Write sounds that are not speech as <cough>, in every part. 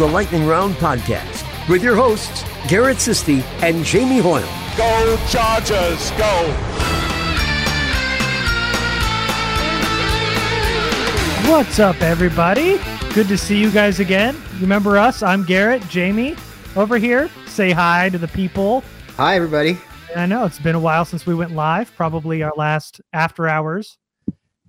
This is the Lightning Round Podcast with your hosts, Garrett Sisti and Jamie Hoyle. Go Chargers, go! What's up, everybody? Good to see you guys again. Remember us? I'm Garrett, Jamie over here. Say hi to the people. Hi, everybody. I know it's been a while since we went live, probably our last after hours.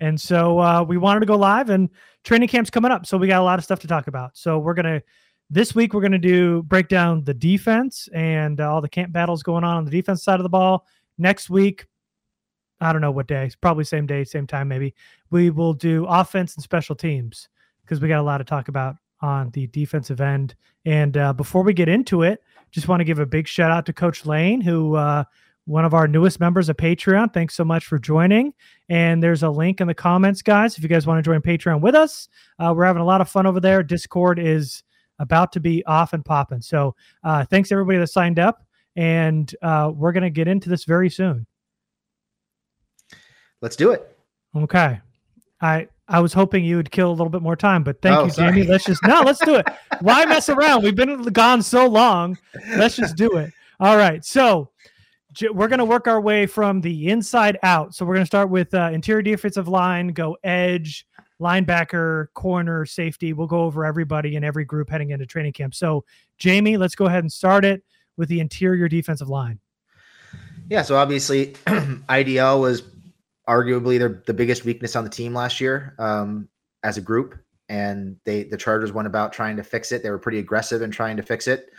And so uh, we wanted to go live, and training camp's coming up. So we got a lot of stuff to talk about. So we're going to, this week, we're going to do break down the defense and uh, all the camp battles going on on the defense side of the ball. Next week, I don't know what day, probably same day, same time, maybe. We will do offense and special teams because we got a lot to talk about on the defensive end. And uh, before we get into it, just want to give a big shout out to Coach Lane, who uh, one of our newest members of Patreon. Thanks so much for joining. And there's a link in the comments, guys, if you guys want to join Patreon with us. Uh, we're having a lot of fun over there. Discord is about to be off and popping. So uh, thanks everybody that signed up, and uh, we're going to get into this very soon. Let's do it. Okay. I I was hoping you would kill a little bit more time, but thank Oh, you, sorry. Jamie. Let's just no, let's do it. <laughs> Why mess around? We've been gone so long. Let's just do it. All right. So we're going to work our way from the inside out. So we're going to start with uh, interior defensive line, go edge, linebacker, corner, safety. We'll go over everybody in every group heading into training camp. So Jamie, let's go ahead and start it with the interior defensive line. Yeah, so obviously, <clears throat> IDL was arguably their, the biggest weakness on the team last year um, as a group, and they the Chargers went about trying to fix it. They were pretty aggressive in trying to fix it.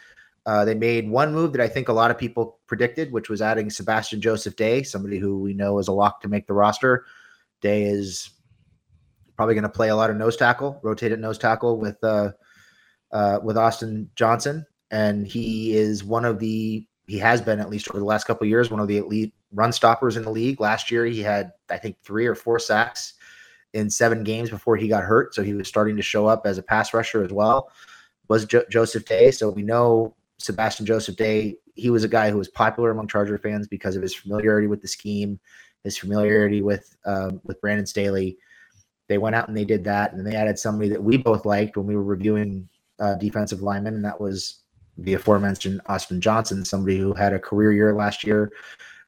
Uh, they made one move that I think a lot of people predicted, which was adding Sebastian Joseph Day, somebody who we know is a lock to make the roster. Day is probably going to play a lot of nose tackle, rotated nose tackle with uh, uh, with Austin Johnson, and he is one of the he has been at least over the last couple years one of the elite run stoppers in the league. Last year he had I think three or four sacks in seven games before he got hurt, so he was starting to show up as a pass rusher as well. Was jo- Joseph Day, so we know Sebastian Joseph Day. He was a guy who was popular among Charger fans because of his familiarity with the scheme, his familiarity with um, with Brandon Staley. They went out and they did that, and they added somebody that we both liked when we were reviewing uh, defensive linemen, and that was the aforementioned Austin Johnson, somebody who had a career year last year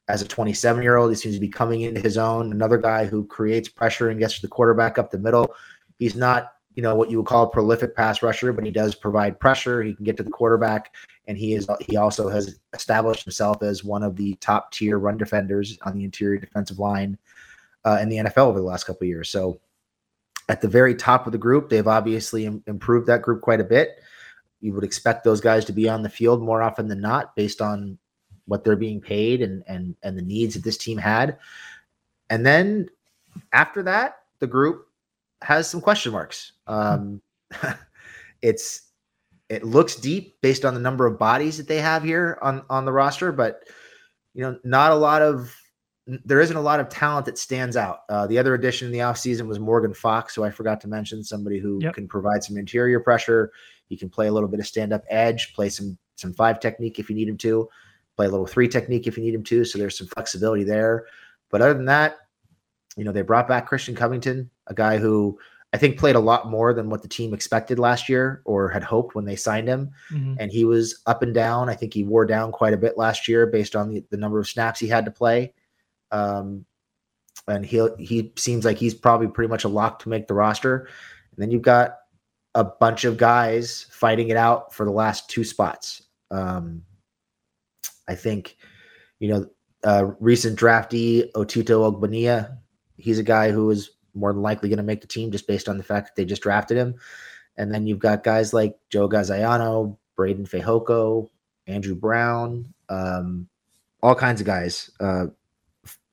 as a 27 year old. He seems to be coming into his own. Another guy who creates pressure and gets the quarterback up the middle. He's not, you know, what you would call a prolific pass rusher, but he does provide pressure. He can get to the quarterback, and he is he also has established himself as one of the top tier run defenders on the interior defensive line uh, in the NFL over the last couple years. So. At the very top of the group, they've obviously im- improved that group quite a bit. You would expect those guys to be on the field more often than not based on what they're being paid and and and the needs that this team had. And then after that the group has some question marks. Um <laughs> it's it looks deep based on the number of bodies that they have here on on the roster but you know not a lot of there isn't a lot of talent that stands out. Uh, the other addition in the offseason was Morgan Fox, who I forgot to mention, somebody who Yep. can provide some interior pressure. He can play a little bit of stand up edge, play some some five technique if you need him to, play a little three technique if you need him to. So there's some flexibility there. But other than that, you know, they brought back Christian Covington, a guy who I think played a lot more than what the team expected last year or had hoped when they signed him. Mhm. And he was up and down. I think he wore down quite a bit last year based on the, the number of snaps he had to play. Um, and he he seems like he's probably pretty much a lock to make the roster. And then you've got a bunch of guys fighting it out for the last two spots. Um, I think, you know, uh, recent draftee Otito Ogbonnia, he's a guy who is more than likely going to make the team just based on the fact that they just drafted him. And then you've got guys like Joe Gaziano, Breiden Fehoko, Andrew Brown, um, all kinds of guys. Uh,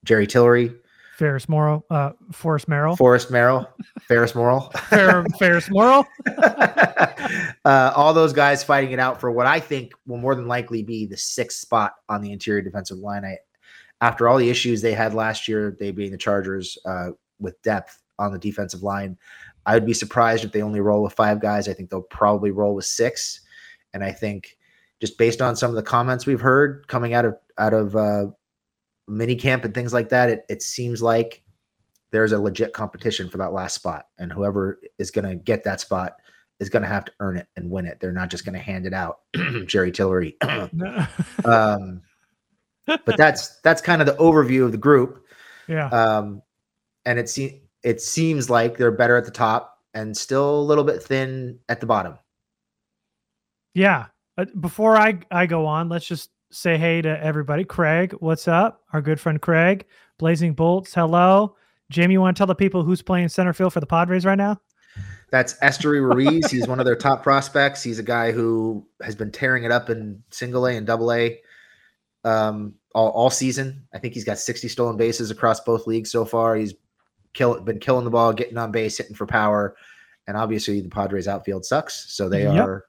Jerry Tillery, Ferris Morrow, uh, Forrest Merrill, Forrest Merrill, Ferris Morrill. <laughs> Fer- Ferris <laughs> uh, all those guys fighting it out for what I think will more than likely be the sixth spot on the interior defensive line. I, after all the issues they had last year, they being the Chargers uh, with depth on the defensive line, I would be surprised if they only roll with five guys. I think they'll probably roll with six, and I think just based on some of the comments we've heard coming out of out of uh, mini camp and things like that, it, it seems like there's a legit competition for that last spot, and whoever is going to get that spot is going to have to earn it and win it. They're not just going to hand it out. <clears throat> Jerry Tillery. <clears throat> <laughs> um, but that's that's kind of the overview of the group. Yeah. Um, and it seems it seems like they're better at the top and still a little bit thin at the bottom. Yeah. Before I I go on, let's just say hey to everybody. Craig, what's up? Our good friend Craig, Blazing Bolts, hello. Jim, you want to tell the people who's playing center field for the Padres right now? That's Esteury Ruiz. He's one of their top prospects. He's a guy who has been tearing it up in single A and double A um, all, all season. I think he's got 60 stolen bases across both leagues so far. He's kill, been killing the ball, getting on base, hitting for power. And obviously, the Padres outfield sucks. So they yep. are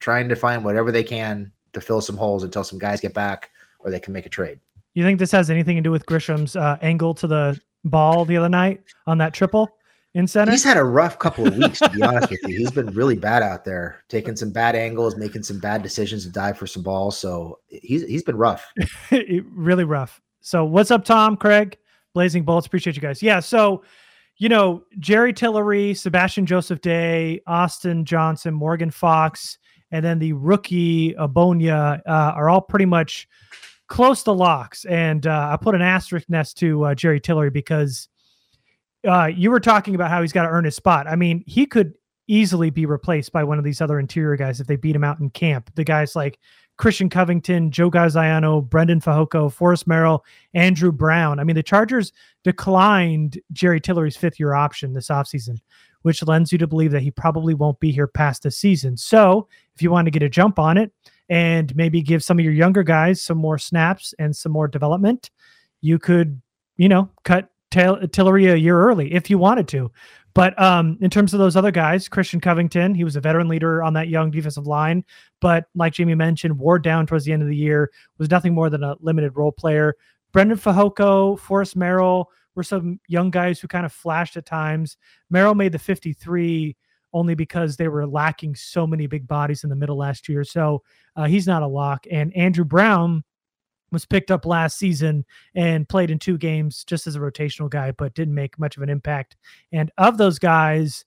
trying to find whatever they can to fill some holes until some guys get back or they can make a trade. You think this has anything to do with Grisham's uh, angle to the ball the other night on that triple in center? He's had a rough couple of weeks, to be honest with you. He's been really bad out there, taking some bad angles, making some bad decisions to dive for some balls. So he's he's been rough. <laughs> really rough. So what's up, Tom, Craig, Blazing Bolts? Appreciate you guys. Yeah. So you know, Jerry Tillery, Sebastian Joseph Day, Austin Johnson, Morgan Fox, and then the rookie Abonia uh, are all pretty much close to locks. And uh, I put an asterisk next to uh, Jerry Tillery because uh, you were talking about how he's got to earn his spot. I mean, he could easily be replaced by one of these other interior guys if they beat him out in camp. The guys like Christian Covington, Joe Gaziano, Brendan Fehoko, Forrest Merrill, Andrew Brown. I mean, the Chargers declined Jerry Tillery's fifth year option this offseason, which lends you to believe that he probably won't be here past the season. So if you want to get a jump on it and maybe give some of your younger guys some more snaps and some more development, you could, you know, cut Tail- Tillery a year early if you wanted to. But um, in terms of those other guys, Christian Covington, he was a veteran leader on that young defensive line. But like Jamie mentioned, wore down towards the end of the year, was nothing more than a limited role player. Brendan Fehoko, Forrest Merrill were some young guys who kind of flashed at times. Merrill made the 53 only because they were lacking so many big bodies in the middle last year. So uh, he's not a lock. And Andrew Brown was picked up last season and played in two games just as a rotational guy, but didn't make much of an impact. And of those guys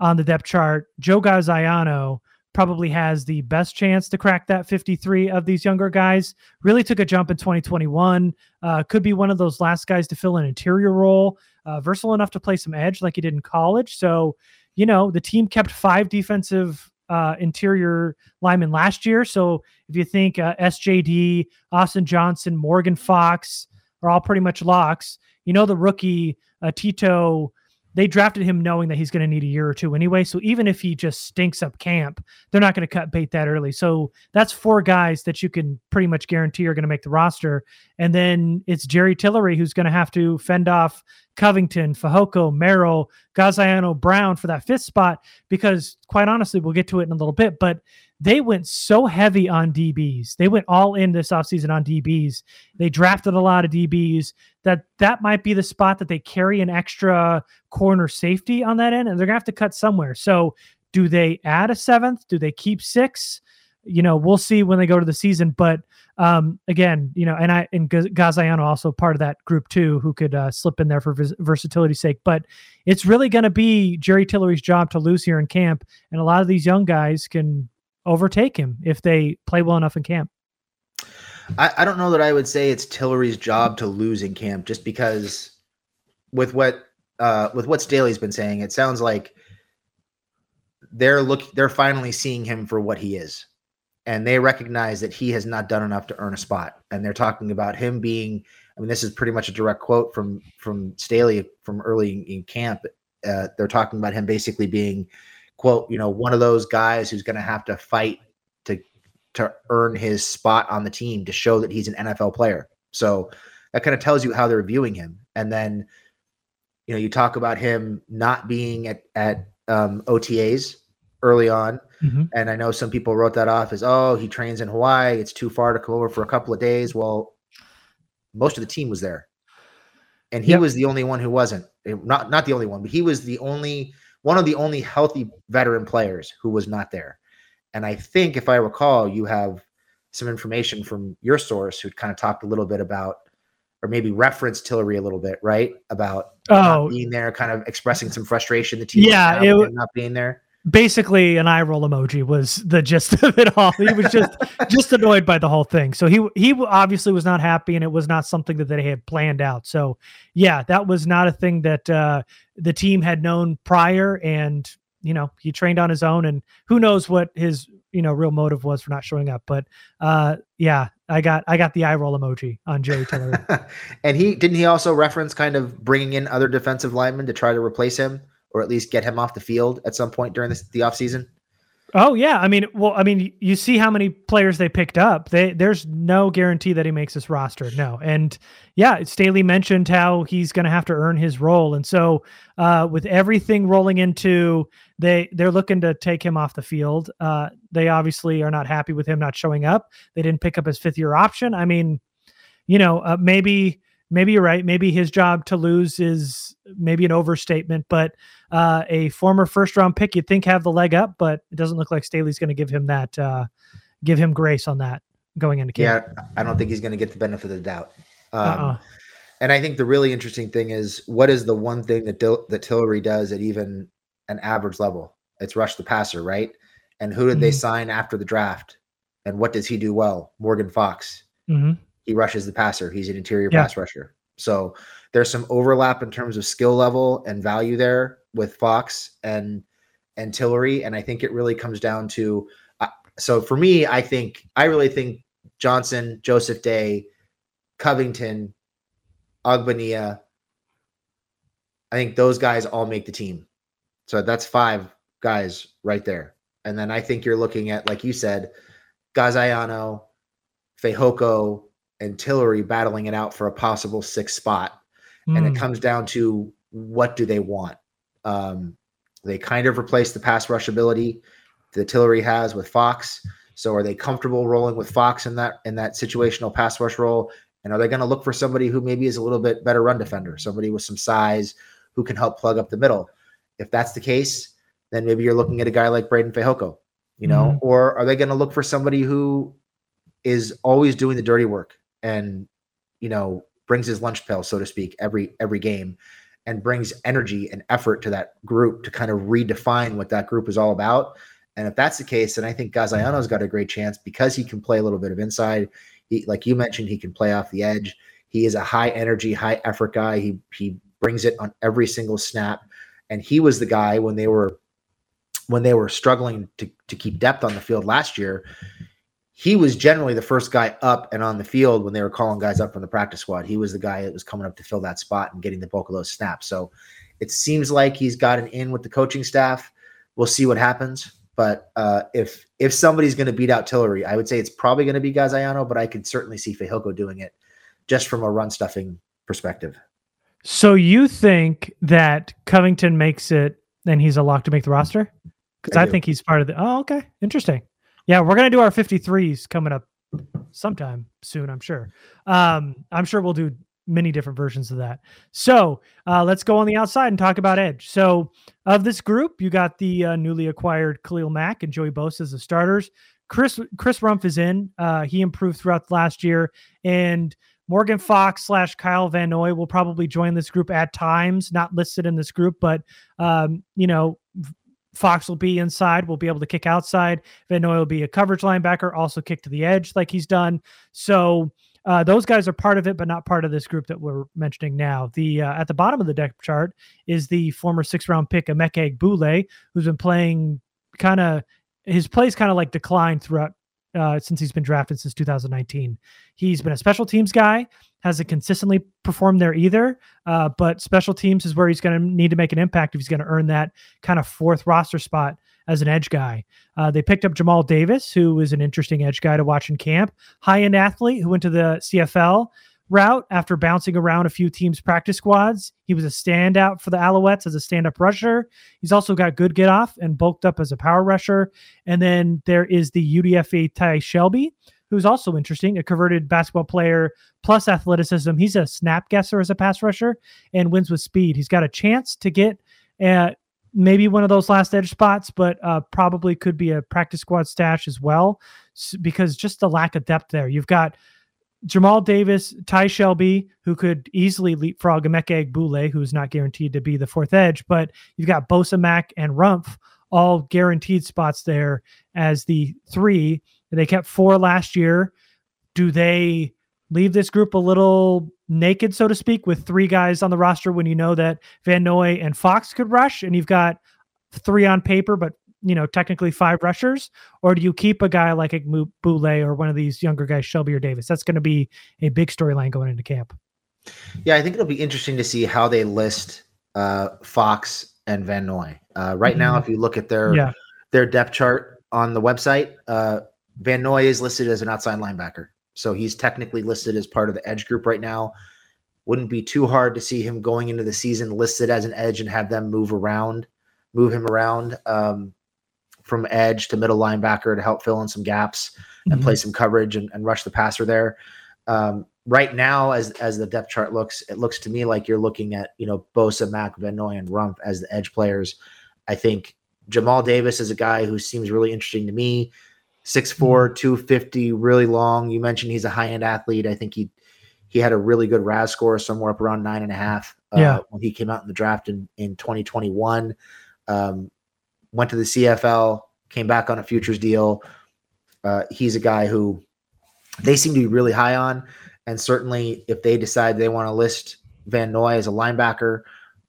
on the depth chart, Joe Gaziano probably has the best chance to crack that 53 of these younger guys. Really took a jump in 2021. Uh, could be one of those last guys to fill an interior role. Uh, versatile enough to play some edge like he did in college. So, you know, the team kept five defensive uh, interior linemen last year. So if you think uh, SJD, Austin Johnson, Morgan Fox are all pretty much locks, you know the rookie uh, Tito they drafted him knowing that he's going to need a year or two anyway. So even if he just stinks up camp, they're not going to cut bait that early. So that's four guys that you can pretty much guarantee are going to make the roster. And then it's Jerry Tillery who's going to have to fend off Covington, Fehoko, Merrill, Gaziano, Brown for that fifth spot. Because quite honestly, we'll get to it in a little bit, but they went so heavy on DBs. They went all in this offseason on DBs. They drafted a lot of DBs that that might be the spot that they carry an extra corner safety on that end and they're to have to cut somewhere. So do they add a seventh? Do they keep six? You know, we'll see when they go to the season. But um, again, you know, and I and Gaziano also part of that group too, who could uh, slip in there for vis- versatility's sake. But it's really going to be Jerry Tillery's job to lose here in camp, and a lot of these young guys can overtake him if they play well enough in camp. I, I don't know that I would say it's Tillery's job to lose in camp, just because with what uh, with what Staley's been saying, it sounds like they're look they're finally seeing him for what he is, and they recognize that he has not done enough to earn a spot. And they're talking about him being. I mean, this is pretty much a direct quote from from Staley from early in, camp. Uh, they're talking about him basically being quote, you know, one of those guys who's going to have to fight to to earn his spot on the team to show that he's an NFL player. So that kind of tells you how they're viewing him. And then, you know, you talk about him not being at at um, OTAs early on, mm-hmm. and I know some people wrote that off as, oh, he trains in Hawaii. It's too far to come over for a couple of days. Well, most of the team was there, and he yep. was the only one who wasn't. Not not the only one, but he was the only one of the only healthy veteran players who was not there. And I think, if I recall, you have some information from your source who kind of talked a little bit about, or maybe referenced Tillery a little bit, right? About oh. being there, kind of expressing some frustration. The team, yeah, it, not being there. Basically an eye roll emoji was the gist of it all. He was just <laughs> just annoyed by the whole thing. So he he obviously was not happy, and it was not something that they had planned out. So yeah, that was not a thing that uh, the team had known prior, and you know he trained on his own, and who knows what his you know real motive was for not showing up. But uh, yeah, I got I got the eye roll emoji on Jerry Tillery. <laughs> and he didn't he also reference kind of bringing in other defensive linemen to try to replace him or at least get him off the field at some point during this, the offseason? Oh yeah, I mean, well, I mean, you see how many players they picked up. They there's no guarantee that he makes this roster. No, and yeah, Staley mentioned how he's going to have to earn his role, and so uh, with everything rolling into they they're looking to take him off the field. Uh, they obviously are not happy with him not showing up. They didn't pick up his fifth year option. I mean, you know, uh, maybe maybe you're right. Maybe his job to lose is maybe an overstatement, but uh, a former first round pick you'd think have the leg up, but it doesn't look like Staley's going to give him that, uh, give him grace on that going into camp. Yeah, I don't think he's going to get the benefit of the doubt. Um, uh-uh. And I think the really interesting thing is what is the one thing that Dil- that Tillery does at even an average level? It's rush the passer, right? And who did mm-hmm. they sign after the draft? And what does he do well? Morgan Fox. Mm-hmm he rushes the passer. He's an interior yeah. pass rusher. So there's some overlap in terms of skill level and value there with Fox and and Tillery, and I think it really comes down to. Uh, so for me, I think I really think Johnson, Joseph Day, Covington, Ogbonnia. I think those guys all make the team. So that's five guys right there. And then I think you're looking at, like you said, Gaziano, Fehoko, and Tillery battling it out for a possible sixth spot. Mm. And it hmm. comes down to what do they want? Um, they kind of replace the pass rush ability that Tillery has with Fox. So are they comfortable rolling with Fox in that in that situational pass rush role? And are they going to look for somebody who maybe is a little bit better run defender, somebody with some size who can help plug up the middle? If that's the case, then maybe you're looking at a guy like Breiden Fehoko, you know, mm or are they going to look for somebody who is always doing the dirty work and you know brings his lunch pail, so to speak, every every game, and brings energy and effort to that group to kind of redefine what that group is all about. And if that's the case, then I think Gaziano's got a great chance because he can play a little bit of inside. He, like you mentioned, he can play off the edge. He is a high energy, high effort guy. He he brings it on every single snap. And he was the guy when they were when they were struggling to to keep depth on the field last year he was generally the first guy up and on the field when they were calling guys up from the practice squad. He was the guy that was coming up to fill that spot and getting the bulk of those snaps. So it seems like he's got an in with the coaching staff. We'll see what happens. But uh, if if somebody's going to beat out Tillery, I would say it's probably going to be Gaziano, but I can certainly see Fehoko doing it just from a run stuffing perspective. So you think that Covington makes it and he's a lock to make the roster? Because I, I think he's part of the. Oh, okay, interesting. Yeah, we're gonna do our 53s coming up sometime soon, I'm sure. Um, I'm sure we'll do many different versions of that. So uh, let's go on the outside and talk about edge. So of this group, you got the uh, newly acquired Khalil Mack and Joey Bosa as the starters. Chris Chris Rumph is in. Uh, he improved throughout last year, and Morgan Fox slash Kyle Van Noy will probably join this group at times, not listed in this group, but um, you know, Fox will be inside, will be able to kick outside. Van Noy will be a coverage linebacker, also kick to the edge like he's done. So uh, those guys are part of it, but not part of this group that we're mentioning now. The uh, at the bottom of the depth chart is the former six round pick Emeka Egbule, who's been playing kind of his plays kind of like declined throughout uh, since he's been drafted since 2019. He's been a special teams guy, hasn't consistently performed there either. Uh, but special teams is where he's going to need to make an impact if he's going to earn that kind of fourth roster spot as an edge guy. Uh, they picked up Jamal Davis, who is an interesting edge guy to watch in camp, high end athlete who went to the CFL route after bouncing around a few teams' practice squads. He was a standout for the Alouettes as a stand up rusher. He's also got good get off and bulked up as a power rusher. And then there is the UDFA Ty Shelby, who's also interesting, a converted basketball player plus athleticism. He's a snap guesser as a pass rusher and wins with speed. He's got a chance to get uh, maybe one of those last edge spots, but uh, probably could be a practice squad stash as well because just the lack of depth there. You've got Jamal Davis, Ty Shelby, who could easily leapfrog Emeka Egbule, who's not guaranteed to be the fourth edge, but you've got Bosa Mack and Rumph all guaranteed spots there as the three. They kept four last year. Do they leave this group a little naked, so to speak, with three guys on the roster when you know that Van Noy and Fox could rush and you've got three on paper, but you know, technically five rushers, or do you keep a guy like a Boulay or one of these younger guys, Shelby or Davis? That's going to be a big storyline going into camp. Yeah, I think it'll be interesting to see how they list uh, Fox and Van Noy. Uh, right mm-hmm. now, if you look at their yeah. their depth chart on the website, uh, Van Noy is listed as an outside linebacker, so he's technically listed as part of the edge group right now. Wouldn't be too hard to see him going into the season listed as an edge and have them move around, move him around. Um, from edge to middle linebacker to help fill in some gaps mm-hmm. and play some coverage and, and rush the passer there. Um, right now, as as the depth chart looks, it looks to me like you're looking at you know Bosa, Mack, Van Noy, and Rumph as the edge players. I think Jamal Davis is a guy who seems really interesting to me. 6'4, mm-hmm. 250, really long. You mentioned he's a high end athlete. I think he he had a really good RAS score somewhere up around nine and a half uh, yeah. when he came out in the draft in, in 2021. Um, went to the CFL, came back on a futures deal. Uh, he's a guy who they seem to be really high on. And certainly, if they decide they want to list Van Noy as a linebacker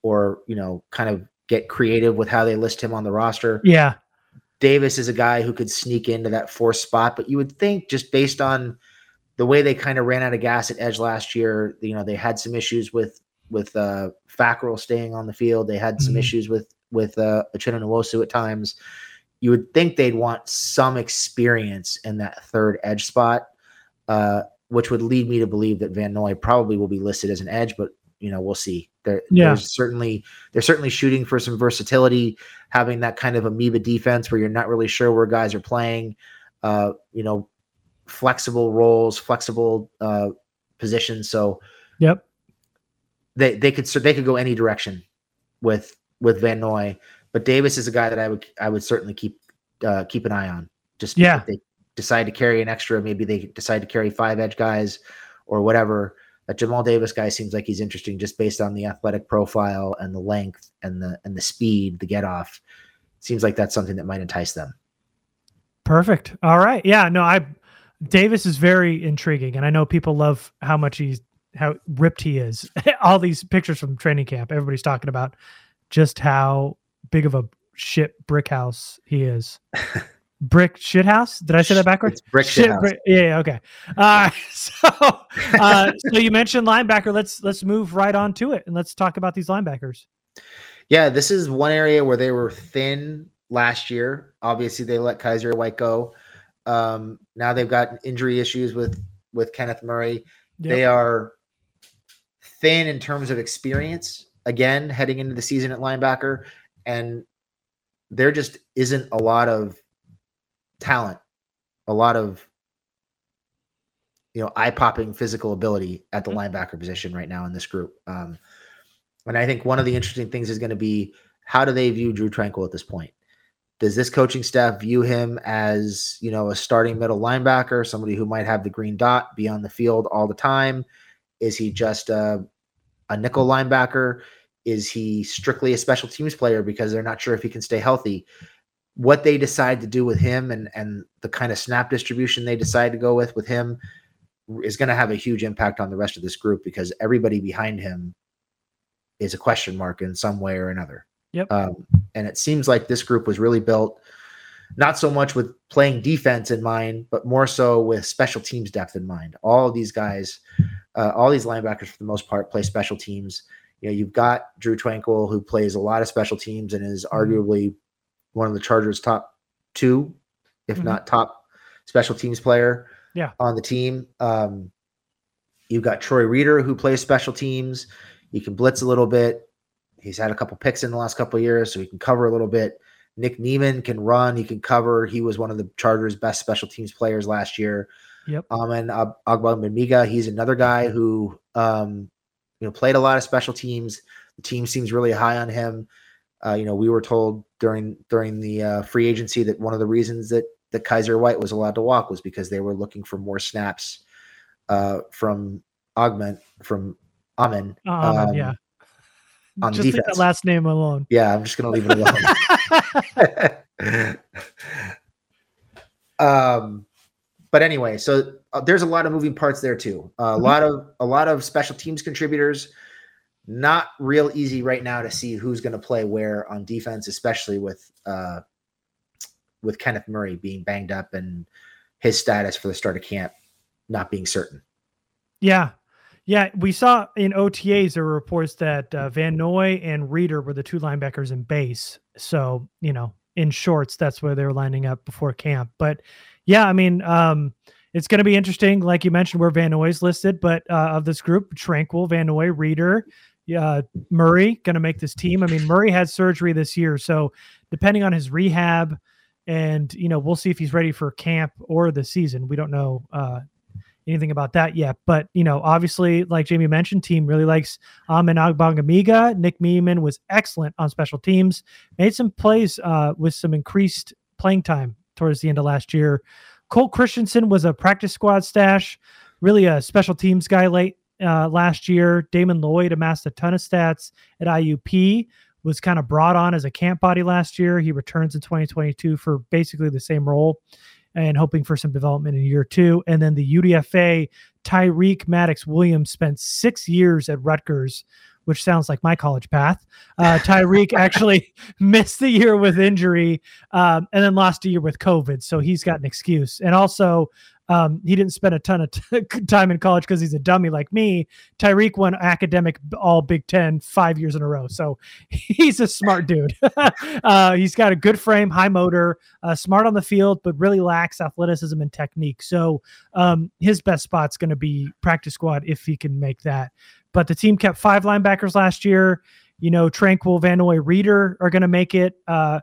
or, you know, kind of get creative with how they list him on the roster. Yeah. Davis is a guy who could sneak into that fourth spot, but you would think just based on the way they kind of ran out of gas at edge last year, you know, they had some issues with with uh Fackrell staying on the field. They had some mm-hmm. issues with with uh, Uchenna Nwosu at times. You would think they'd want some experience in that third edge spot, uh, which would lead me to believe that Van Noy probably will be listed as an edge, but you know we'll see. There, yeah. There's certainly they're certainly shooting for some versatility, having that kind of amoeba defense where you're not really sure where guys are playing. Uh, you know, flexible roles, flexible uh, positions. So, yep, they they could so they could go any direction with with Van Noy, but Davis is a guy that I would I would certainly keep uh, keep an eye on. Just yeah, they decide to carry an extra, maybe they decide to carry five edge guys or whatever. That Jamal Davis guy seems like he's interesting just based on the athletic profile and the length and the and the speed, the get off. Seems like that's something that might entice them. Perfect. All right. Yeah. No, I Davis is very intriguing, and I know people love how much he's how ripped he is. <laughs> All these pictures from training camp, everybody's talking about just how big of a shit brick house he is. <laughs> brick shit house. Did I say that backwards? It's brick shit, shit brick, yeah, okay. Uh, <laughs> so, uh, so you mentioned linebacker. Let's let's move right on to it and let's talk about these linebackers. Yeah, this is one area where they were thin last year. Obviously, they let Kyzir White go. Um, now they've got injury issues with with Kenneth Murray. Yep. They are thin in terms of experience again heading into the season at linebacker, and there just isn't a lot of talent, a lot of you know eye popping physical ability at the mm-hmm. linebacker position right now in this group. Um, and I think one of the interesting things is going to be how do they view Drue Tranquill at this point? Does this coaching staff view him as you know a starting middle linebacker, somebody who might have the green dot, be on the field all the time? Is he just a, a nickel linebacker? Is he strictly a special teams player because they're not sure if he can stay healthy? What they decide to do with him and and the kind of snap distribution they decide to go with with him is going to have a huge impact on the rest of this group because everybody behind him is a question mark in some way or another. Yep. Um, and it seems like this group was really built not so much with playing defense in mind, but more so with special teams depth in mind. All of these guys, uh, all these linebackers for the most part, play special teams you know, you've got Drue Tranquill, who plays a lot of special teams and is mm-hmm. arguably one of the Chargers' top two, if mm-hmm. not top special teams player yeah. on the team. Um, you've got Troy Reeder, who plays special teams. He can blitz a little bit. He's had a couple picks in the last couple years, so he can cover a little bit. Nick Niemann can run. He can cover. He was one of the Chargers' best special teams players last year. Yep. Um, and Ogbongbemiga, he's another guy who um, you know, played a lot of special teams. The team seems really high on him. Uh, you know, we were told during during the uh, free agency that one of the reasons that that Kyzir White was allowed to walk was because they were looking for more snaps uh, from Augment from Amen. Um, yeah. on Just leave defense. that last name alone. Yeah, I'm just gonna leave it alone. <laughs> <laughs> um, but anyway, so uh, there's a lot of moving parts there too. Uh, a Mhm. lot of a lot of special teams contributors. Not real easy right now to see who's going to play where on defense, especially with uh, with Kenneth Murray being banged up and his status for the start of camp not being certain. Yeah. Yeah. We saw in OTAs, there were reports that uh, Van Noy and Reeder were the two linebackers in base. So, you know, in shorts, that's where they were lining up before camp. But yeah, I mean, um, it's going to be interesting, like you mentioned, where Van Noy is listed, but uh, of this group, Tranquill, Van Noy, Reeder, uh, Murray going to make this team. I mean, Murray had surgery this year, so depending on his rehab, and you know, we'll see if he's ready for camp or the season. We don't know uh, anything about that yet, but you know, obviously, like Jamie mentioned, team really likes Amen Ogbongbemiga. Nick Niemann was excellent on special teams, made some plays uh, with some increased playing time towards the end of last year. Cole Christiansen was a practice squad stash, really a special teams guy late uh, last year. Damon Lloyd amassed a ton of stats at IUP, was kind of brought on as a camp body last year. He returns in 2022 for basically the same role and hoping for some development in year two. And then the UDFA, Tyreke Maddox Williams spent six years at Rutgers, which sounds like my college path. Uh, Tyreke <laughs> actually <laughs> missed the year with injury um, and then lost a year with COVID. So he's got an excuse. And also, um, he didn't spend a ton of t- <laughs> time in college because he's a dummy like me. Tyreke won academic all Big Ten five years in a row. So he's a smart dude. uh, he's got a good frame, high motor, uh, smart on the field, but really lacks athleticism and technique. So um, his best spot's going to be practice squad if he can make that. But the team kept five linebackers last year. You know, Tranquill, Vanoy, Reeder are going to make it. Uh,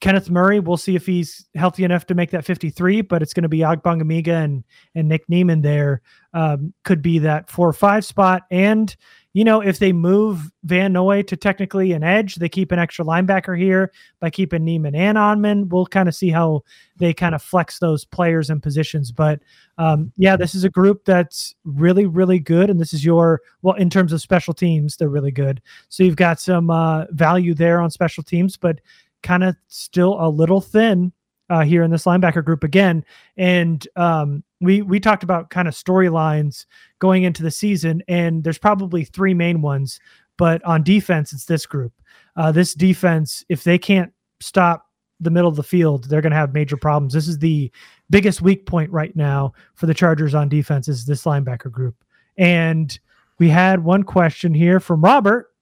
Kenneth Murray, we'll see if he's healthy enough to make that 53, but it's going to be Ogbongbemiga and and Nick Niemann there. Um, could be that four or five spot. And, you know, if they move Van Noy to technically an edge, they keep an extra linebacker here by keeping Niemann and Onman. We'll kind of see how they kind of flex those players and positions. But um, yeah, this is a group that's really, really good. And this is your, well, in terms of special teams, they're really good. So you've got some uh, value there on special teams, but kind of still a little thin uh, here in this linebacker group again. And um, we we talked about kind of storylines going into the season, and there's probably three main ones. But on defense, it's this group. Uh, this defense, if they can't stop the middle of the field, they're going to have major problems. This is the biggest weak point right now for the Chargers on defense is this linebacker group. And we had one question here from Robert.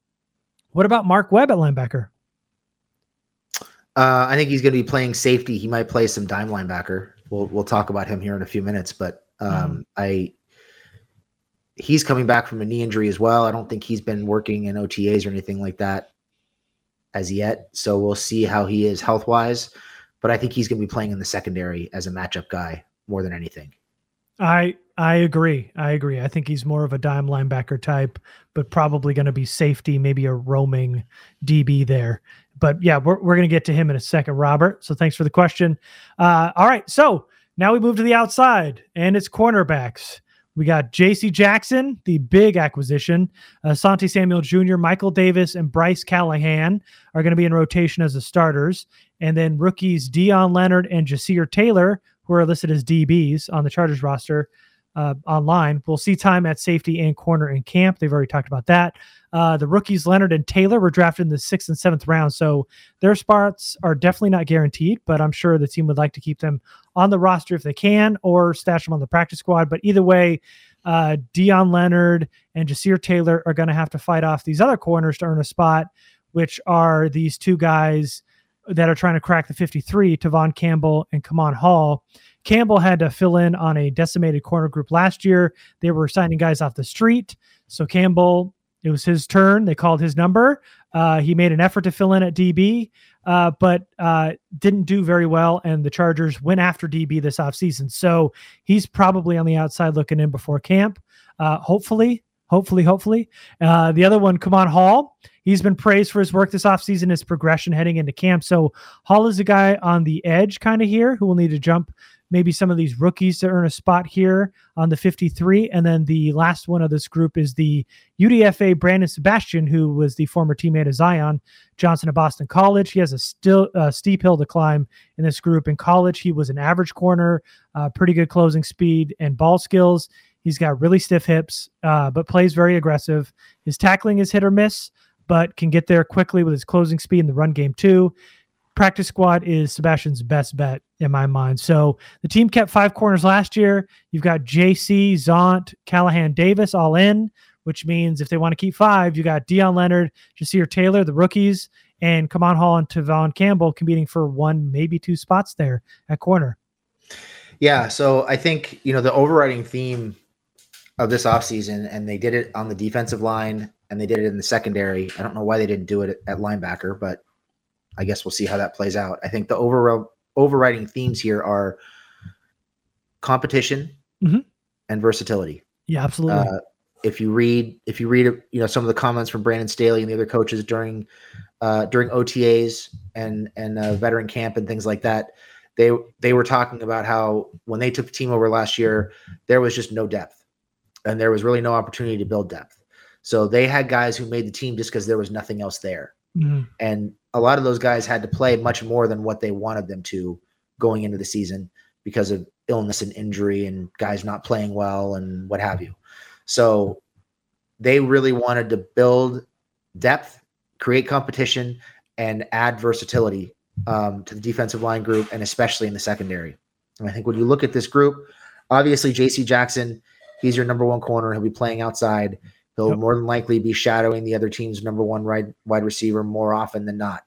What about Mark Webb at linebacker? Uh, I think he's going to be playing safety. He might play some dime linebacker. We'll we'll talk about him here in a few minutes. But um, Mhm. I he's coming back from a knee injury as well. I don't think he's been working in OTAs or anything like that as yet. So we'll see how he is health wise. But I think he's going to be playing in the secondary as a matchup guy more than anything. I I agree. I agree. I think he's more of a dime linebacker type, but probably going to be safety, maybe a roaming DB there. But yeah, we're, we're going to get to him in a second, Robert. So thanks for the question. Uh, all right. So now we move to the outside, and it's cornerbacks. We got J.C. Jackson, the big acquisition. Uh, Santi Samuel Jr., Michael Davis, and Bryce Callahan are going to be in rotation as the starters. And then rookies Deane Leonard and Ja'Sir Taylor, who are listed as DBs on the Chargers roster uh, online. We'll see time at safety and corner in camp. They've already talked about that. Uh, the rookies, Leonard and Taylor, were drafted in the sixth and seventh round. So their spots are definitely not guaranteed, but I'm sure the team would like to keep them on the roster if they can or stash them on the practice squad. But either way, uh, Deane Leonard and Ja'Sir Taylor are going to have to fight off these other corners to earn a spot, which are these two guys that are trying to crack the 53, Tevaughn Campbell and Kemon Hall. Campbell had to fill in on a decimated corner group last year. They were signing guys off the street. So Campbell, it was his turn. They called his number. Uh, he made an effort to fill in at DB, uh, but uh, didn't do very well. And the Chargers went after DB this offseason. So he's probably on the outside looking in before camp. Uh, hopefully, hopefully, hopefully. Uh, the other one, Kemon Hall, he's been praised for his work this offseason, his progression heading into camp. So Hall is a guy on the edge kind of here who will need to jump maybe some of these rookies to earn a spot here on the 53. And then the last one of this group is the UDFA Brandon Sebastian, who was the former teammate of Zion Johnson at Boston College. He has a still uh, steep hill to climb in this group. In college, he was an average corner, uh, pretty good closing speed and ball skills. He's got really stiff hips, uh, but plays very aggressive. His tackling is hit or miss, but can get there quickly with his closing speed in the run game too practice squad is Sebastian's best bet in my mind. So the team kept five corners last year. You've got JC, Zont, Callahan, Davis all in, which means if they want to keep five, you got Deane Leonard, Ja'Sir Taylor, the rookies, and Kemon Hall and Tevaughn Campbell competing for one, maybe two spots there at corner. Yeah. So I think, you know, the overriding theme of this offseason, and they did it on the defensive line and they did it in the secondary. I don't know why they didn't do it at linebacker, but I guess we'll see how that plays out. I think the over, overriding themes here are competition mm-hmm. and versatility. Yeah, absolutely. Uh, if you read, if you read, you know, some of the comments from Brandon Staley and the other coaches during, uh, during OTAs and and uh, veteran camp and things like that, they they were talking about how when they took the team over last year, there was just no depth, and there was really no opportunity to build depth. So they had guys who made the team just because there was nothing else there. Mm-hmm. And a lot of those guys had to play much more than what they wanted them to going into the season because of illness and injury and guys not playing well and what have you. So they really wanted to build depth, create competition, and add versatility um, to the defensive line group and especially in the secondary. And I think when you look at this group, obviously JC Jackson, he's your number one corner. He'll be playing outside. He'll yep. more than likely be shadowing the other team's number one wide, wide receiver more often than not.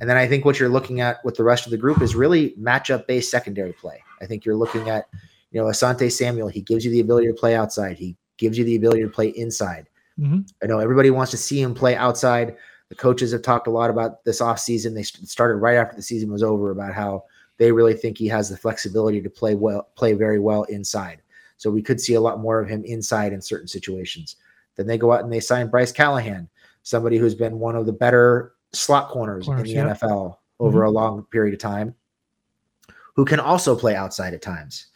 And then I think what you're looking at with the rest of the group is really matchup based secondary play. I think you're looking at, you know, Asante Samuel. He gives you the ability to play outside. He gives you the ability to play inside. Mm-hmm. I know everybody wants to see him play outside. The coaches have talked a lot about this offseason. They started right after the season was over about how they really think he has the flexibility to play well, play very well inside. So we could see a lot more of him inside in certain situations. Then they go out and they sign Bryce Callahan, somebody who's been one of the better slot corners, corners in the. NFL over mm-hmm. a long period of time, who can also play outside at times.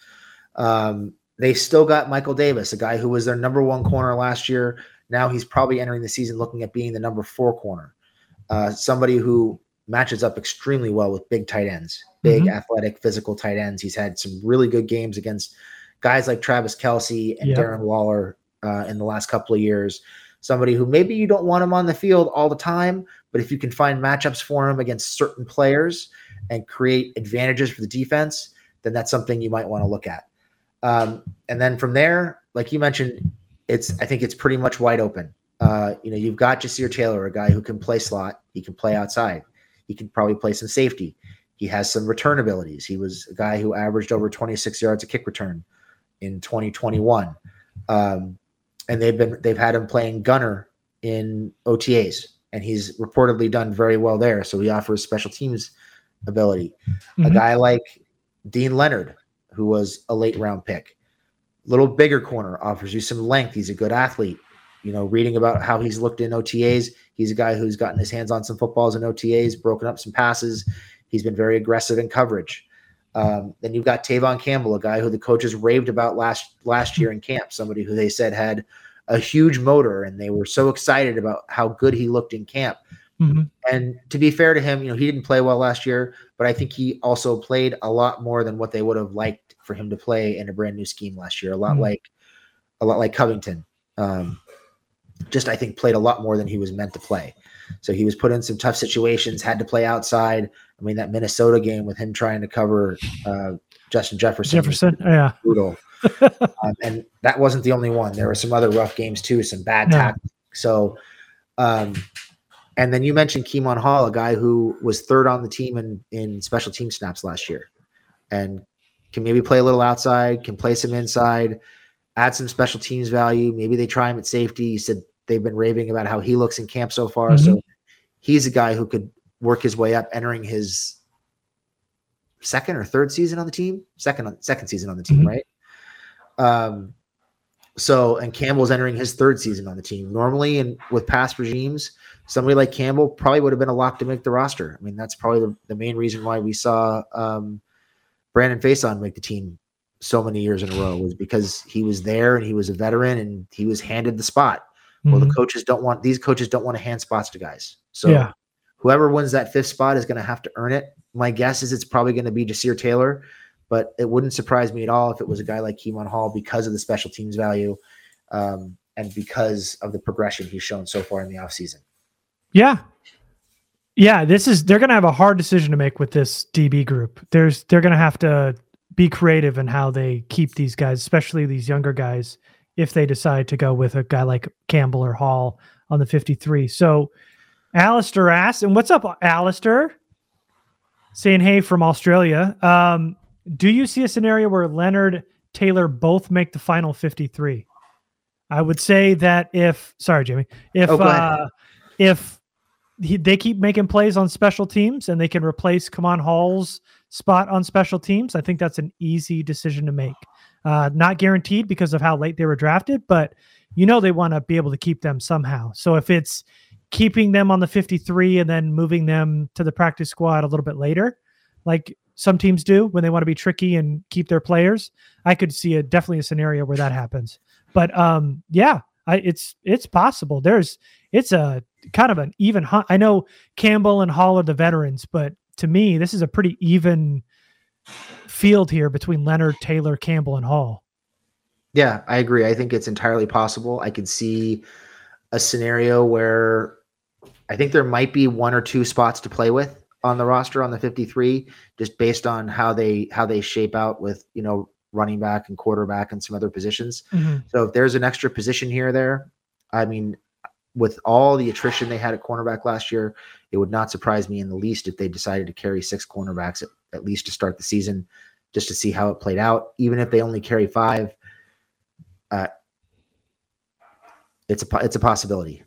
Um, they still got Michael Davis, a guy who was their number one corner last year. Now he's probably entering the season looking at being the number four corner. Uh, somebody who matches up extremely well with big tight ends, big mm-hmm. athletic, physical tight ends. He's had some really good games against guys like Travis Kelce and yep. Darren Waller uh, in the last couple of years. Somebody who maybe you don't want him on the field all the time, but if you can find matchups for him against certain players and create advantages for the defense, then that's something you might want to look at. Um, and then from there, like you mentioned, it's I think it's pretty much wide open. Uh, you know, you've got Ja'Sir Taylor, a guy who can play slot, he can play outside, he can probably play some safety. He has some return abilities. He was a guy who averaged over 26 yards a kick return in 2021. Um, and they've been they've had him playing gunner in OTAs, and he's reportedly done very well there. So he offers special teams ability. Mm-hmm. A guy like Deane Leonard, who was a late round pick, little bigger corner, offers you some length. He's a good athlete. You know, reading about how he's looked in OTAs, he's a guy who's gotten his hands on some footballs in OTAs, broken up some passes. He's been very aggressive in coverage. Um, then you've got Tevaughn Campbell, a guy who the coaches raved about last last year in camp, somebody who they said had a huge motor, and they were so excited about how good he looked in camp. Mm-hmm. And to be fair to him, you know, he didn't play well last year, but I think he also played a lot more than what they would have liked for him to play in a brand new scheme last year. A lot mm-hmm. like a lot like Covington. Um, just I think played a lot more than he was meant to play. So he was put in some tough situations, had to play outside. I mean, that Minnesota game with him trying to cover uh, Justin Jefferson. Jefferson, yeah, brutal. <laughs> um, and that wasn't the only one. There were some other rough games too, some bad yeah. tactics. So, um, and then you mentioned Kemon Hall, a guy who was third on the team in in special team snaps last year, and can maybe play a little outside, can play some inside, add some special teams value. Maybe they try him at safety. He said they've been raving about how he looks in camp so far. Mm-hmm. So he's a guy who could work his way up, entering his second or third season on the team. Second, second season on the team, mm-hmm. right? Um, so and Campbell's entering his third season on the team. Normally, and with past regimes, somebody like Campbell probably would have been a lock to make the roster. I mean, that's probably the, the main reason why we saw um, Brandon Facyson make the team so many years in a row was because he was there and he was a veteran and he was handed the spot. Mm-hmm. Well, the coaches don't want these coaches don't want to hand spots to guys. So yeah. Whoever wins that fifth spot is going to have to earn it. My guess is it's probably going to be Ja'Sir Taylor, but it wouldn't surprise me at all if it was a guy like Kemon Hall because of the special teams value um, and because of the progression he's shown so far in the offseason. Yeah. Yeah, this is they're going to have a hard decision to make with this DB group. There's they're going to have to be creative in how they keep these guys, especially these younger guys, if they decide to go with a guy like Campbell or Hall on the 53. So Alistair asks, and what's up, Alistair? Saying hey from Australia. Um, do you see a scenario where Leonard Taylor both make the final 53? I would say that if sorry, Jamie, if oh, uh, if he, they keep making plays on special teams and they can replace Kemon Hall's spot on special teams, I think that's an easy decision to make. Uh, not guaranteed because of how late they were drafted, but you know they want to be able to keep them somehow. So if it's keeping them on the 53 and then moving them to the practice squad a little bit later, like some teams do when they want to be tricky and keep their players, I could see a definitely a scenario where that happens. But um, yeah, I, it's it's possible. There's it's a kind of an even. I know Campbell and Hall are the veterans, but to me, this is a pretty even field here between Leonard, Taylor, Campbell, and Hall. Yeah, I agree. I think it's entirely possible. I could see a scenario where I think there might be one or two spots to play with on the roster on the 53 just based on how they how they shape out with you know running back and quarterback and some other positions. Mm-hmm. So if there's an extra position here there, I mean, with all the attrition they had at cornerback last year, it would not surprise me in the least if they decided to carry six cornerbacks at, at least to start the season, just to see how it played out. Even if they only carry five, uh, it's a it's a possibility.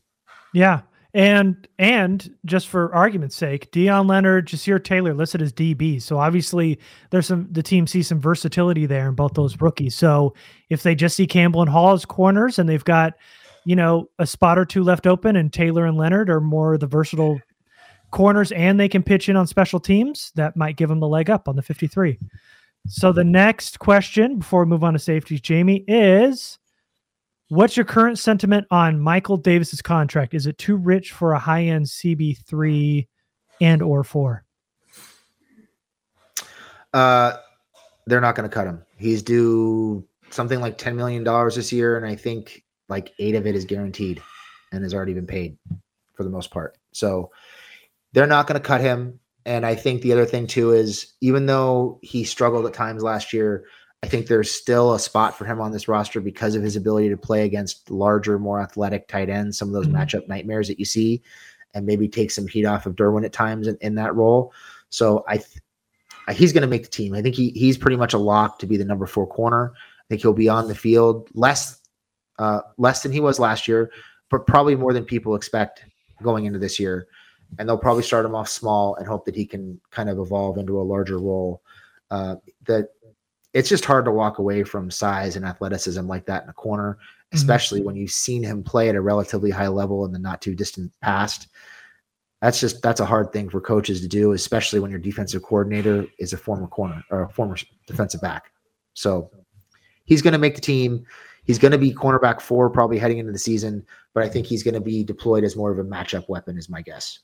Yeah, and and just for argument's sake, Deane Leonard, Ja'Sir Taylor listed as DB. So obviously there's some the team sees some versatility there in both those rookies. So if they just see Campbell and Hall as corners and they've got, you know, a spot or two left open and Taylor and Leonard are more the versatile corners and they can pitch in on special teams, that might give them the leg up on the 53. So the next question before we move on to safeties, Jamie, is What's your current sentiment on Michael Davis's contract? Is it too rich for a high-end CB3 and or 4? Uh they're not going to cut him. He's due something like 10 million dollars this year and I think like 8 of it is guaranteed and has already been paid for the most part. So they're not going to cut him and I think the other thing too is even though he struggled at times last year, I think there's still a spot for him on this roster because of his ability to play against larger, more athletic tight ends, some of those mm-hmm. matchup nightmares that you see, and maybe take some heat off of Derwin at times in, in that role. So I, th- he's going to make the team. I think he he's pretty much a lock to be the number four corner. I think he'll be on the field less, uh, less than he was last year, but probably more than people expect going into this year. And they'll probably start him off small and hope that he can kind of evolve into a larger role. Uh, that it's just hard to walk away from size and athleticism like that in a corner, mm-hmm. especially mm-hmm. when you've seen him play at a relatively high level in the not too distant past. That's just that's a hard thing for coaches to do, especially when your defensive coordinator is a former corner or a former defensive back. So he's going to make the team. He's going to be cornerback four probably heading into the season, but I think he's going to be deployed as more of a matchup weapon, is my guess.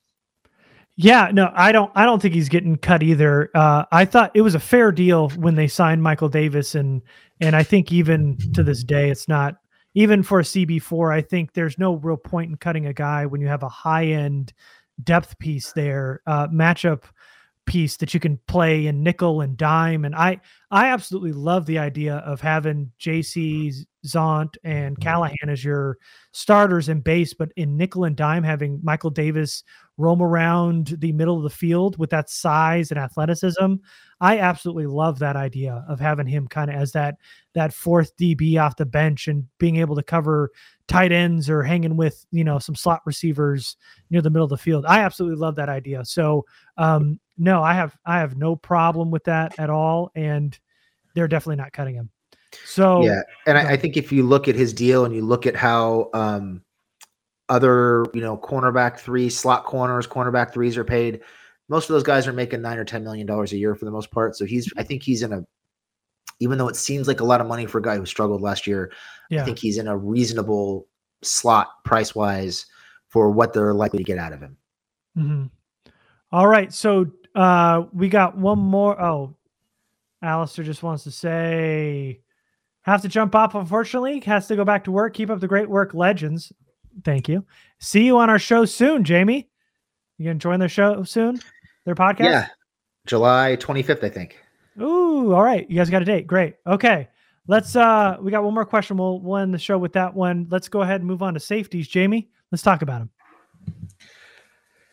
Yeah, no, I don't. I don't think he's getting cut either. Uh, I thought it was a fair deal when they signed Michael Davis, and and I think even to this day, it's not even for a CB four. I think there's no real point in cutting a guy when you have a high end depth piece there, uh, matchup piece that you can play in nickel and dime. And I I absolutely love the idea of having JC Asante and Callahan as your starters in base, but in nickel and dime, having Michael Davis roam around the middle of the field with that size and athleticism. I absolutely love that idea of having him kind of as that that fourth DB off the bench and being able to cover tight ends or hanging with you know some slot receivers near the middle of the field. I absolutely love that idea. So um, no, I have I have no problem with that at all, and they're definitely not cutting him. So yeah, and I, I think if you look at his deal and you look at how um, other, you know, cornerback three slot corners, cornerback threes are paid. most of those guys are making nine or ten million dollars a year for the most part. So he's I think he's in a even though it seems like a lot of money for a guy who struggled last year, Yeah. I think he's in a reasonable slot price wise for what they're likely to get out of him. hmm All right. So uh we got one more. Oh, Alistair just wants to say have to jump off, unfortunately. Has to go back to work. Keep up the great work, legends. Thank you. See you on our show soon, Jamie. You gonna join their show soon? Their podcast? Yeah. July 25th, I think. Ooh, all right. You guys got a date. Great. Okay. Let's uh we got one more question. We'll we'll end the show with that one. Let's go ahead and move on to safeties. Jamie, let's talk about them.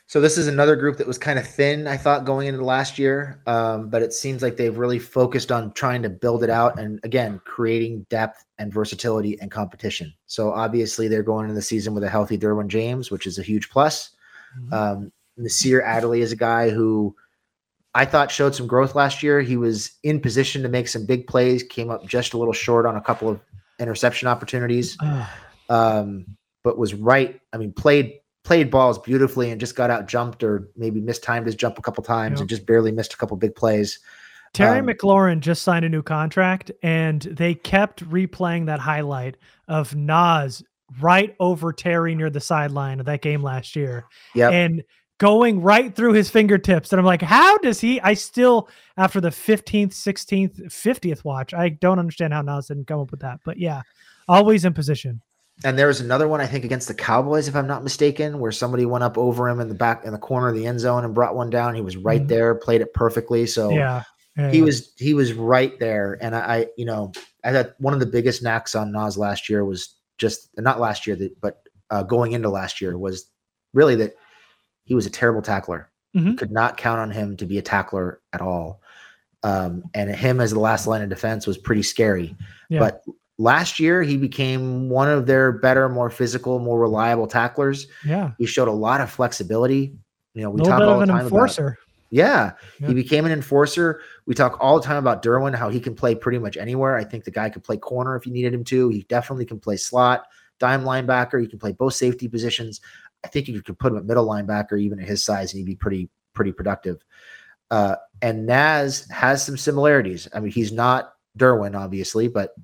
So this is another group that was kind of thin, I thought, going into last year. Um, but it seems like they've really focused on trying to build it out and again creating depth and versatility and competition. So obviously they're going into the season with a healthy Derwin James, which is a huge plus. Um, Nasir Adderley is a guy who I thought showed some growth last year. He was in position to make some big plays, came up just a little short on a couple of interception opportunities, <sighs> um, but was right. I mean, played played balls beautifully and just got out jumped or maybe mistimed his jump a couple times Yeah. and just barely missed a couple big plays. Terry Um, McLaurin just signed a new contract, and they kept replaying that highlight of Nas right over Terry near the sideline of that game last year, Yep. and going right through his fingertips. And I'm like, how does he? I still, after the 15th, 16th, 50th watch, I don't understand how Nas didn't come up with that. But yeah, always in position. And there was another one, I think, against the Cowboys, if I'm not mistaken, where somebody went up over him in the back in the corner of the end zone and brought one down. He was right Mhm. there, played it perfectly. So Yeah. yeah, he yeah. was he was right there. And I, I, you know, I thought one of the biggest knacks on Nas last year was just not last year, but uh, going into last year was really that he was a terrible tackler. Mhm. could not count on him to be a tackler at all. Um, and him as the last line of defense was pretty scary. Yeah. But last year he became one of their better, more physical, more reliable tacklers. yeah. He showed a lot of flexibility. You know, we talk all the time about yeah, Yeah. he became an enforcer. We talk all the time about Derwin, how he can play pretty much anywhere. I think the guy could play corner if you needed him to. He definitely can play slot, dime linebacker. He can play both safety positions. I think you could put him at middle linebacker, even at his size, and he'd be pretty pretty productive. Uh, and Naz has some similarities. I mean, he's not Derwin, obviously, but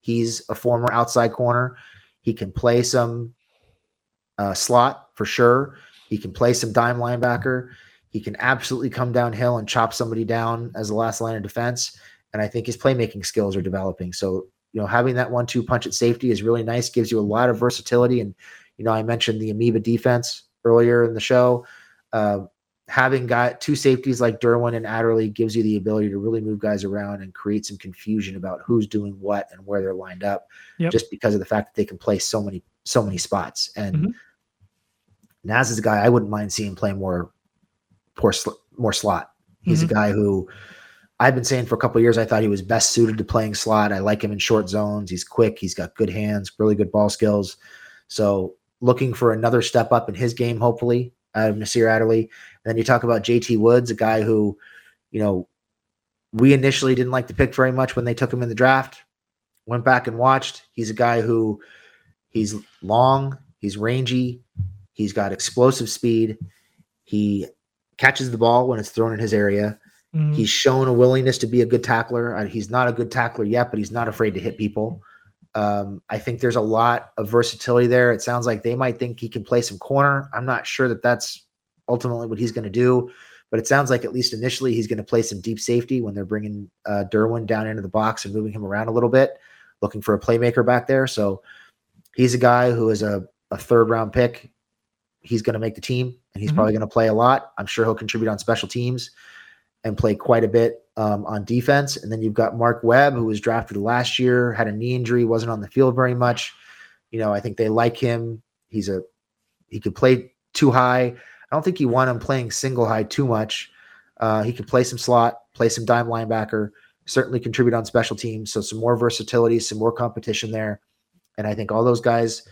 he's a former outside corner. He can play some uh, slot for sure. He can play some dime linebacker. He can absolutely come downhill and chop somebody down as the last line of defense. And I think his playmaking skills are developing. So, you know, having that one two punch at safety is really nice, gives you a lot of versatility. And, you know, I mentioned the amoeba defense earlier in the show. Uh, having got two safeties like Derwin and Adderley gives you the ability to really move guys around and create some confusion about who's doing what and where they're lined up, Yep. just because of the fact that they can play so many so many spots. And Mhm. Naz is a guy I wouldn't mind seeing play more, more, sl- more slot. He's Mhm. a guy who I've been saying for a couple of years. I thought he was best suited to playing slot. I like him in short zones. He's quick. He's got good hands, really good ball skills. So looking for another step up in his game, hopefully, out of Nasir Adderley. And then you talk about JT Woods, a guy who, you know, we initially didn't like to pick very much when they took him in the draft. Went back and watched. He's a guy who he's long, he's rangy, he's got explosive speed. He catches the ball when it's thrown in his area. Mhm. He's shown a willingness to be a good tackler. Uh, He's not a good tackler yet, but he's not afraid to hit people. Um, I think there's a lot of versatility there. It sounds like they might think he can play some corner. I'm not sure that that's ultimately what he's going to do, but it sounds like at least initially he's going to play some deep safety when they're bringing uh, Derwin down into the box and moving him around a little bit, looking for a playmaker back there. So he's a guy who is a, a third round pick. He's going to make the team and he's Mhm. probably going to play a lot. I'm sure he'll contribute on special teams and play quite a bit um, on defense. And then you've got Mark Webb, who was drafted last year, had a knee injury, wasn't on the field very much. You know, I think they like him. He's a he could play too high. I don't think you want him playing single high too much. Uh, he can play some slot, play some dime linebacker, certainly contribute on special teams. So some more versatility, some more competition there. And I think all those guys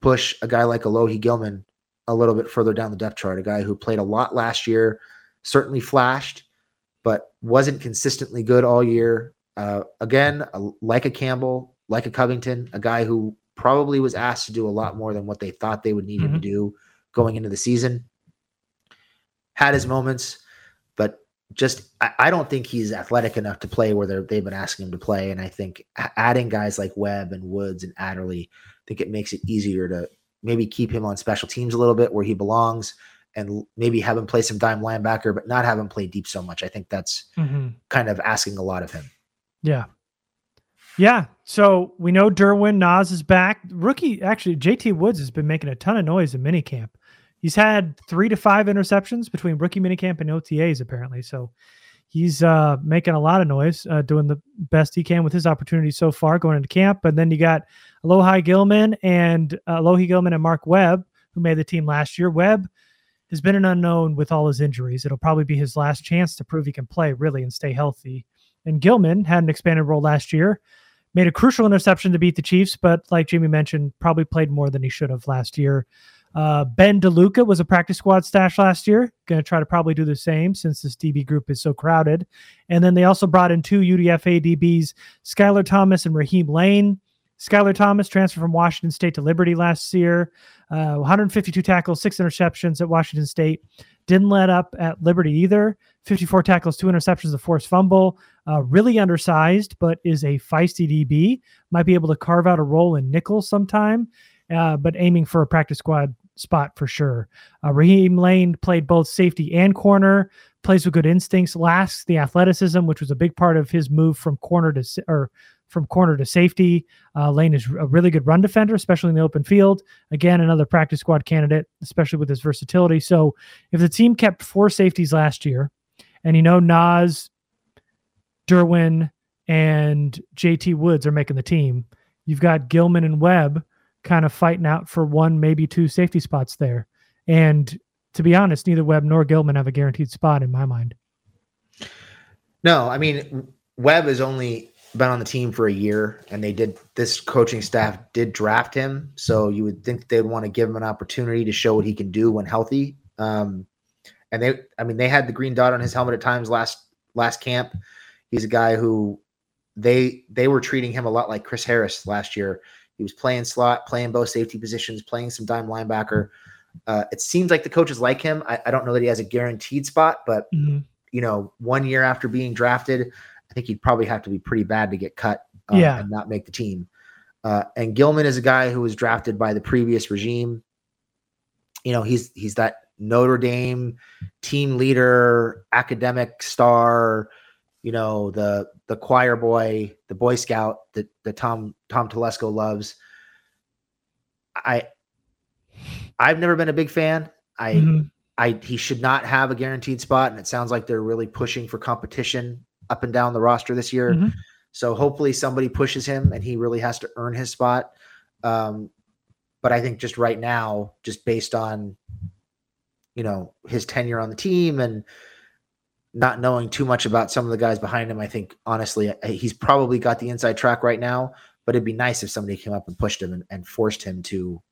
push a guy like Alohi Gilman a little bit further down the depth chart. A guy who played a lot last year, certainly flashed, but wasn't consistently good all year. Uh, again, a, like a Campbell, like a Covington, a guy who probably was asked to do a lot more than what they thought they would need him to do going into the season. Had his moments, but just I, I don't think he's athletic enough to play where they've been asking him to play. And I think adding guys like Webb and Woods and Adderley, I think it makes it easier to maybe keep him on special teams a little bit where he belongs and maybe have him play some dime linebacker, but not have him play deep so much. I think that's mm-hmm. kind of asking a lot of him. Yeah. Yeah. So we know Derwin Nas is back. Rookie, actually, JT Woods has been making a ton of noise in minicamp. He's had three to five interceptions between rookie minicamp and OTAs, apparently. So he's uh, making a lot of noise, uh, doing the best he can with his opportunity so far going into camp. And then you got Alohi Gilman and uh, Alohi Gilman and Mark Webb, who made the team last year. Webb has been an unknown with all his injuries. It'll probably be his last chance to prove he can play really and stay healthy. And Gilman had an expanded role last year, made a crucial interception to beat the Chiefs, but like Jimmy mentioned, probably played more than he should have last year. Uh, ben DeLuca was a practice squad stash last year. Going to try to probably do the same since this DB group is so crowded. And then they also brought in two UDFA DBs, Skylar Thomas and Raheem Layne. Skylar Thomas transferred from Washington State to Liberty last year. Uh, 152 tackles, six interceptions at Washington State. Didn't let up at Liberty either. 54 tackles, two interceptions, a forced fumble. Uh, really undersized, but is a feisty DB. Might be able to carve out a role in nickel sometime, uh, but aiming for a practice squad spot for sure. Uh, Raheem Layne played both safety and corner. Plays with good instincts. Last the athleticism, which was a big part of his move from corner to or from corner to safety. Uh, Layne is a really good run defender, especially in the open field. Again, another practice squad candidate, especially with his versatility. So, if the team kept four safeties last year, and you know Nas, Derwin, and JT Woods are making the team, you've got Gilman and Webb kind of fighting out for one, maybe two safety spots there. And to be honest, neither Webb nor Gilman have a guaranteed spot in my mind. No, I mean Webb has only been on the team for a year and they did this coaching staff did draft him so you would think they'd want to give him an opportunity to show what he can do when healthy um, and they i mean they had the green dot on his helmet at times last last camp he's a guy who they they were treating him a lot like chris harris last year he was playing slot playing both safety positions playing some dime linebacker uh, it seems like the coaches like him I, I, don't know that he has a guaranteed spot but mm-hmm. you know one year after being drafted I think he'd probably have to be pretty bad to get cut um, yeah. and not make the team. Uh, and Gilman is a guy who was drafted by the previous regime. You know, he's he's that Notre Dame team leader, academic star, you know, the the choir boy, the Boy Scout that that Tom Tom Telesco loves. I I've never been a big fan. I mm-hmm. I he should not have a guaranteed spot, and it sounds like they're really pushing for competition up and down the roster this year. Mm-hmm. So hopefully somebody pushes him and he really has to earn his spot. Um, but I think just right now, just based on you know his tenure on the team and not knowing too much about some of the guys behind him, I think honestly he's probably got the inside track right now. But it'd be nice if somebody came up and pushed him and, and forced him to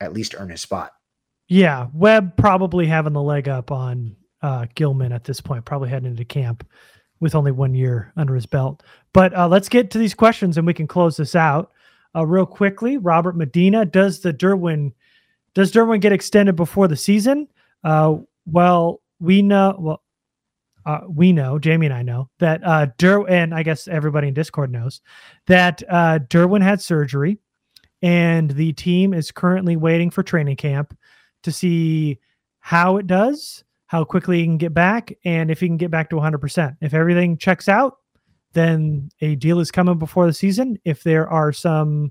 at least earn his spot. Yeah, Webb probably having the leg up on uh, Gilman at this point, probably heading into camp with only one year under his belt. But uh, let's get to these questions and we can close this out uh, real quickly. Robert Medina, does the Derwin does Derwin get extended before the season? Uh, well, we know. Well, uh, we know, Jamie and I know that uh, Derwin, and I guess everybody in Discord knows that uh, Derwin had surgery, and the team is currently waiting for training camp to see how it does how quickly he can get back, and if he can get back to 100%. If everything checks out, then a deal is coming before the season. If there are some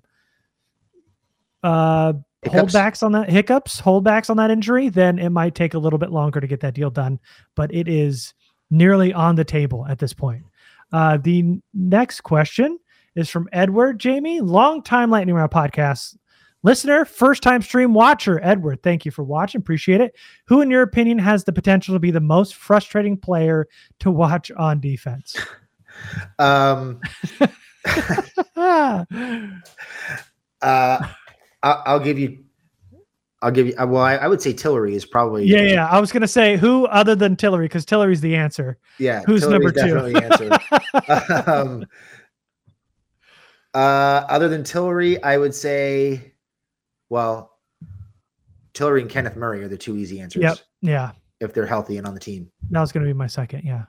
uh, holdbacks on that, hiccups, holdbacks on that injury, then it might take a little bit longer to get that deal done. But it is nearly on the table at this point. Uh, the next question is from Edward Jamie, long time Lightning Round podcast Listener, first time stream watcher, Edward, thank you for watching. Appreciate it. Who, in your opinion, has the potential to be the most frustrating player to watch on defense? <laughs> Um, <laughs> <laughs> uh, I'll, I'll, give you. I'll give you. Uh, well, I, I, would say Tillery is probably. Yeah, yeah. I was gonna say who other than Tillery because Tillery's the answer. Yeah. Who's Tillery's number two? <laughs> um, uh, other than Tillery, I would say well, Tillery and Kenneth Murray are the two easy answers. Yep. Yeah. if they're healthy and on the team. That was going to be my second. Yeah.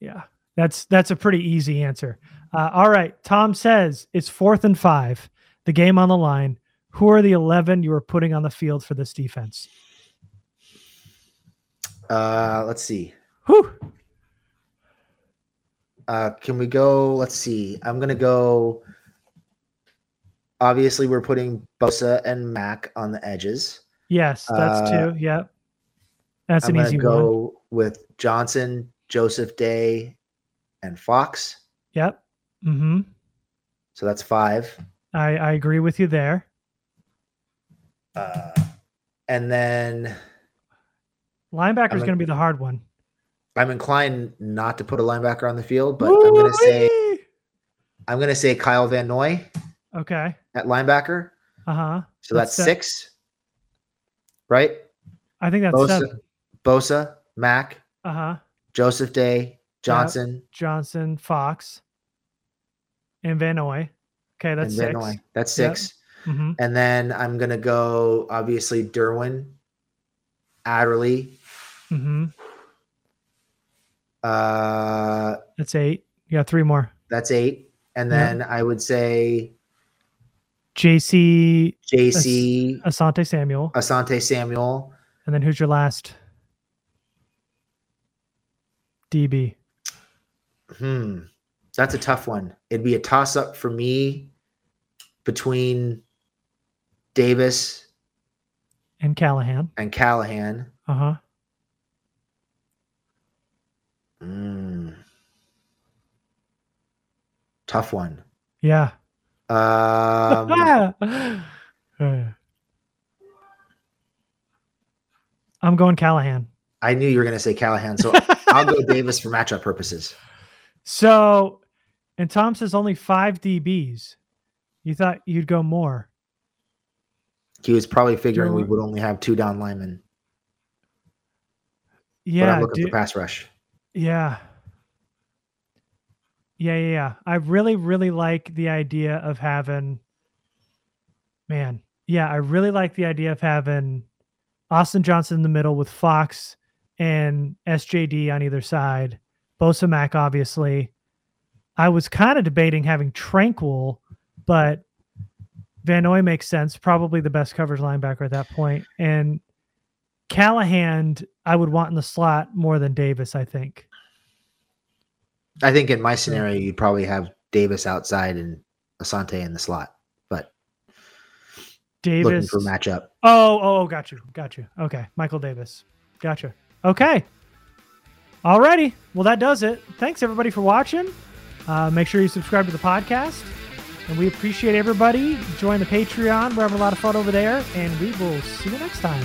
Yeah. That's that's a pretty easy answer. Uh, all right. Tom says it's fourth and five. The game on the line. Who are the eleven you are putting on the field for this defense? Uh, let's see. Whew. Uh, can we go? Let's see. I'm gonna go. Obviously, we're putting Bosa and Mack on the edges. Yes, that's Uh, two. Yep. That's I'm an easy one. go with Johnson, Joseph Day, and Fox. Yep. Mm-hmm. So that's five. I, I agree with you there. Uh, and then Linebacker is going to be the hard one. I'm inclined not to put a linebacker on the field, but I'm gonna say I'm gonna say Kyle Van Noy Okay. at linebacker. Uh huh. So that's That's six, right? I think that's Bosa, seven. Bosa, Mack, Uh huh. Joseph Day, Johnson, Johnson, Fox, and Van Noy. Okay, that's and six. That's Yep. 6 Mm-hmm. And then I'm gonna go obviously Derwin, Adderley, Mm-hmm. uh, That's eight. You got three more. that's eight. And Yeah. then I would say JC JC, Asante Samuel. Asante Samuel, And then who's your last? DB. Hmm. That's a tough one. It'd be a toss up for me between Davis And Callahan. and Callahan. Uh huh. Mm. Tough one. Yeah. Um, <laughs> I'm going Callahan. I knew you were going to say Callahan, so I'll go <laughs> Davis for matchup purposes. So, and Tom says only five DBs. You thought you'd go more. He was probably figuring we would only have two down linemen, but Yeah. Du- for pass rush. yeah. Yeah. Yeah. Yeah. I really, really like the idea of having, man. Yeah. I really like the idea of having Austin Johnson in the middle with Fox and SJD on either side. Bosa Mack, obviously. I was kind of debating having Tranquill, but Van Noy makes sense. Probably the best coverage linebacker at that point. And Callahan, I would want in the slot more than Davis, I think. I think in my scenario, you'd probably have Davis outside and Asante in the slot, but looking Davis. for matchup. Oh, oh, oh, got you. Got you. Okay. Michael Davis. Gotcha. Okay. Alrighty. Well, that does it. Thanks everybody for watching. Uh, make sure you subscribe to the podcast. And we appreciate everybody. Join the Patreon. We're having a lot of fun over there. And we will see you next time.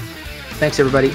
Thanks, everybody.